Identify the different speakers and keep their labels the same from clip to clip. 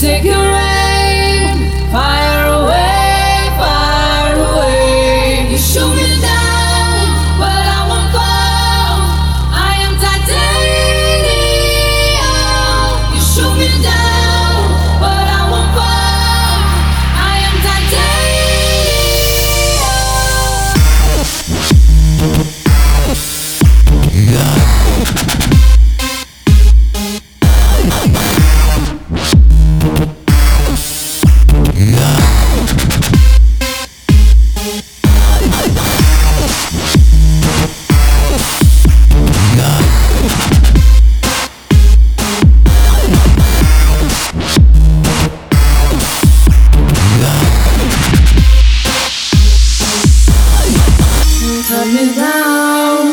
Speaker 1: Take a rest. me down.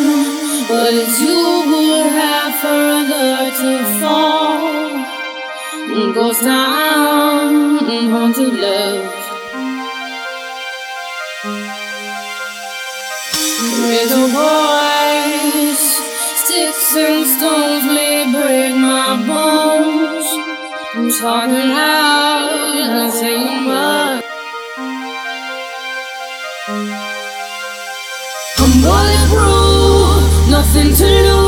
Speaker 1: But it's you who have further to fall. Haunted love. With a voice, sticks and stones may break my bones. I'm talking out. nothing to lose.